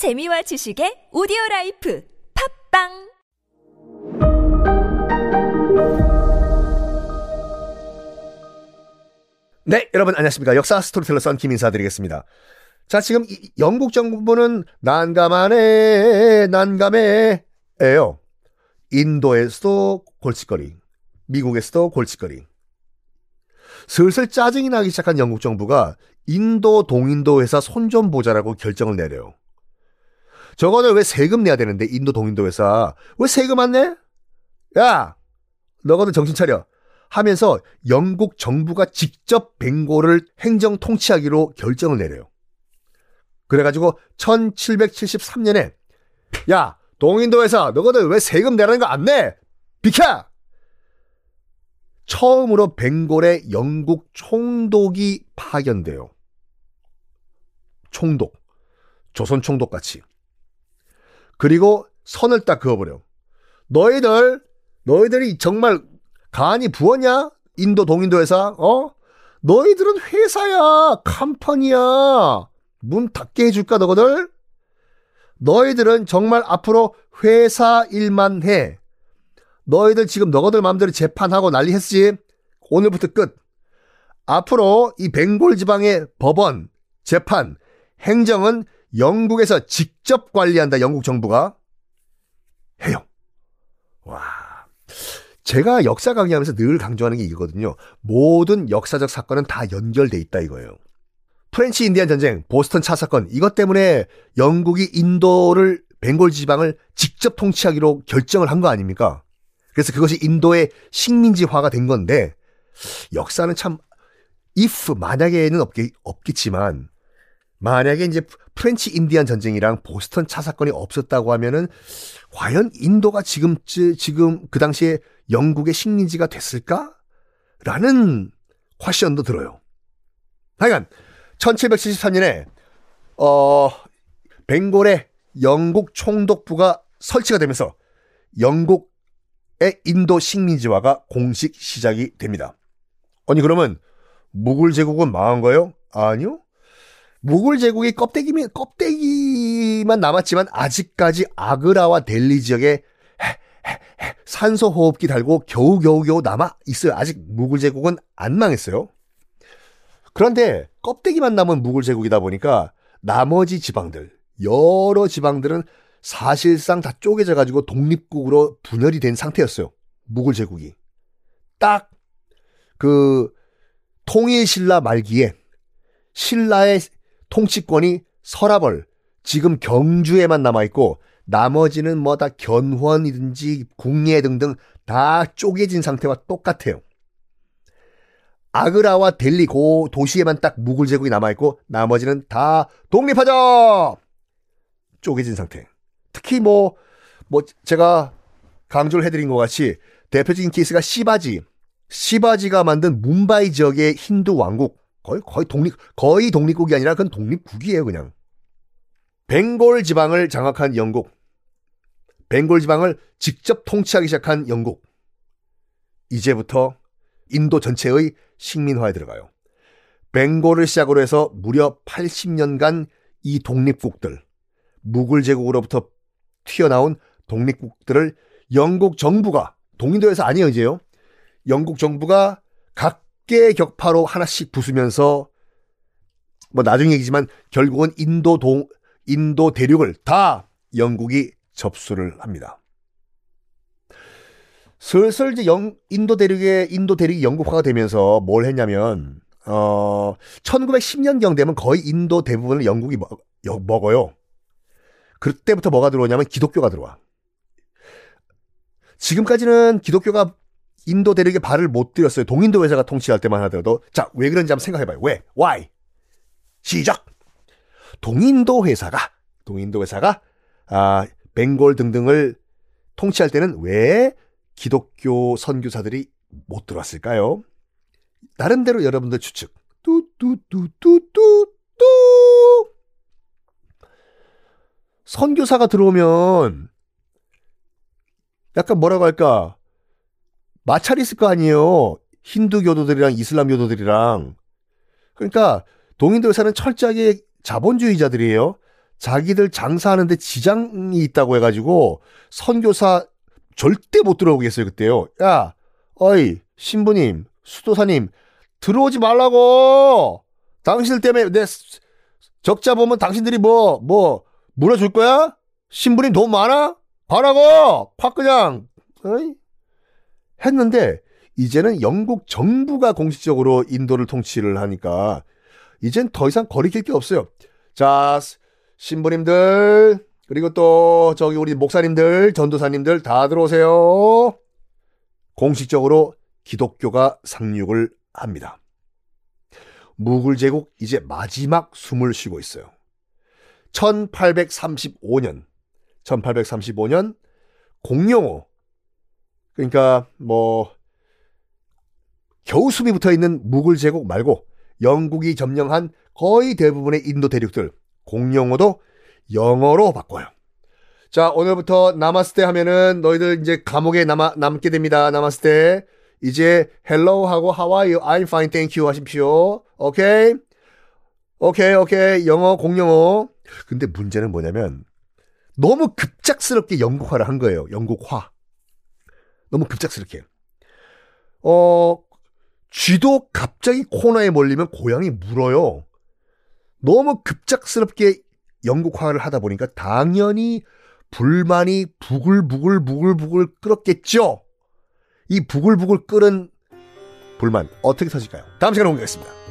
재미와 지식의 오디오 라이프 팟빵 네, 여러분 안녕하십니까. 역사 스토리텔러 썬킴 인사드리겠습니다. 자, 지금 이- 영국 정부는 난감하네, 난감해예요. 인도에서도 골칫거리, 미국에서도 골칫거리. 슬슬 짜증이 나기 시작한 영국 정부가 인도 동인도 회사 손 좀 보자라고 결정을 내려요. 저거는 왜 세금 내야 되는데 인도 동인도 회사 왜 세금 안 내? 야, 너거든 정신 차려. 하면서 영국 정부가 직접 벵골을 행정 통치하기로 결정을 내려요. 그래가지고 1773년에 야 동인도 회사 너희들 왜 세금 내라는 거 안 내? 비켜! 처음으로 벵골에 영국 총독이 파견돼요. 총독. 조선 총독 같이. 그리고 선을 딱 그어버려. 너희들, 너희들이 정말 간이 부었냐? 인도 동인도 회사, 어? 너희들은 회사야, 컴퍼니야. 문 닫게 해줄까, 너희들? 너희들은 정말 앞으로 회사 일만 해. 너희들 지금 너희들 마음대로 재판하고 난리 했지? 오늘부터 끝. 앞으로 이 벵골 지방의 법원, 재판, 행정은 영국에서 직접 관리한다, 영국 정부가. 해요. 와. 제가 역사 강의하면서 늘 강조하는 게 이거거든요. 모든 역사적 사건은 다 연결돼 있다 이거예요. 프렌치 인디안 전쟁, 보스턴 차 사건 이것 때문에 영국이 인도를 벵골 지방을 직접 통치하기로 결정을 한 거 아닙니까? 그래서 그것이 인도의 식민지화가 된 건데 역사는 참 if 만약에는 없겠, 없겠지만 만약에 이제 프렌치 인디안 전쟁이랑 보스턴 차 사건이 없었다고 하면은 과연 인도가 지금 지금 그 당시에 영국의 식민지가 됐을까? 라는 question도 들어요. 하여간 1773년에 어 벵골에 영국 총독부가 설치가 되면서 영국의 인도 식민지화가 공식 시작이 됩니다. 아니 그러면 무굴 제국은 망한 거예요? 아니요. 무굴 제국이 껍데기만 껍데기만 남았지만 아직까지 아그라와 델리 지역에 산소 호흡기 달고 겨우겨우겨우 남아 있어요. 아직 무굴 제국은 안 망했어요. 그런데 껍데기만 남은 무굴 제국이다 보니까 나머지 지방들, 여러 지방들은 사실상 다 쪼개져 가지고 독립국으로 분열이 된 상태였어요. 무굴 제국이. 딱 그 통일 신라 말기에 신라의 통치권이 서라벌, 지금 경주에만 남아있고, 나머지는 뭐 다 견훤이든지 국예 등등 다 쪼개진 상태와 똑같아요. 아그라와 델리 고 도시에만 딱 무굴 제국이 남아있고, 나머지는 다 독립하자! 쪼개진 상태. 특히 뭐, 뭐, 제가 강조를 해드린 것 같이 대표적인 케이스가 시바지. 시바지가 만든 문바이 지역의 힌두 왕국. 거의 거의 독립 거의 독립국이 아니라 그건 독립국이에요 그냥. 벵골 지방을 장악한 영국. 벵골 지방을 직접 통치하기 시작한 영국. 이제부터 인도 전체의 식민화에 들어가요. 벵골을 시작으로 해서 무려 80년간 이 독립국들, 무굴 제국으로부터 튀어나온 독립국들을 영국 정부가 동인도에서 아니에요 이제요. 영국 정부가 각 개 격파로 하나씩 부수면서 뭐 나중 얘기지만 결국은 인도 동 인도 대륙을 다 영국이 접수를 합니다. 슬슬 이제 영, 인도 대륙에 인도 대륙이 영국화가 되면서 뭘 했냐면 어 1910년경 되면 거의 인도 대부분을 영국이 먹, 먹어요. 그때부터 뭐가 들어오냐면 기독교가 들어와. 지금까지는 기독교가 인도 대륙에 발을 못 들였어요. 동인도 회사가 통치할 때만 하더라도. 자, 왜 그런지 한번 생각해 봐요. 왜? Why? 시작! 동인도 회사가, 동인도 회사가, 아, 벵골 등등을 통치할 때는 왜 기독교 선교사들이 못 들어왔을까요? 나름대로 여러분들 추측. 뚜뚜뚜뚜뚜뚜! 선교사가 들어오면 약간 뭐라고 할까? 마찰이 있을 거 아니에요. 힌두 교도들이랑 이슬람 교도들이랑. 그러니까 동인도 회사는 철저하게 자본주의자들이에요. 자기들 장사하는데 지장이 있다고 해가지고 선교사 절대 못 들어오게 했어요 그때요. 야, 어이 신부님, 수도사님 들어오지 말라고. 당신들 때문에 내 적자 보면 당신들이 뭐뭐 물어줄 거야? 신부님 돈 많아? 가라고. 팍 그냥 어이? 했는데 이제는 영국 정부가 공식적으로 인도를 통치를 하니까 이젠 더 이상 거리낄 게 없어요. 자, 신부님들 그리고 또 저기 우리 목사님들, 전도사님들 다 들어오세요. 공식적으로 기독교가 상륙을 합니다. 무굴 제국 이제 마지막 숨을 쉬고 있어요. 1835년 1835년 공룡호 그러니까 뭐 겨우 숨이 붙어 있는 무굴 제국 말고 영국이 점령한 거의 대부분의 인도 대륙들 공룡어도 영어로 바꿔요. 자, 오늘부터 나마스테 하면은 너희들 이제 감옥에 남아, 남게 됩니다. 나마스테. 이제 hello 하고 how are you? I'm fine, thank you 하십시오. 오케이? 오케이, 오케이. 영어, 공영어. 근데 문제는 뭐냐면 너무 급작스럽게 영국화를 한 거예요. 영국화. 너무 급작스럽게. 어, 쥐도 갑자기 코너에 몰리면 고양이 물어요. 너무 급작스럽게 영국화를 하다 보니까 당연히 불만이 부글부글 부글부글 끓었겠죠. 이 부글부글 끓은 불만 어떻게 터질까요? 다음 시간에 공개하겠습니다.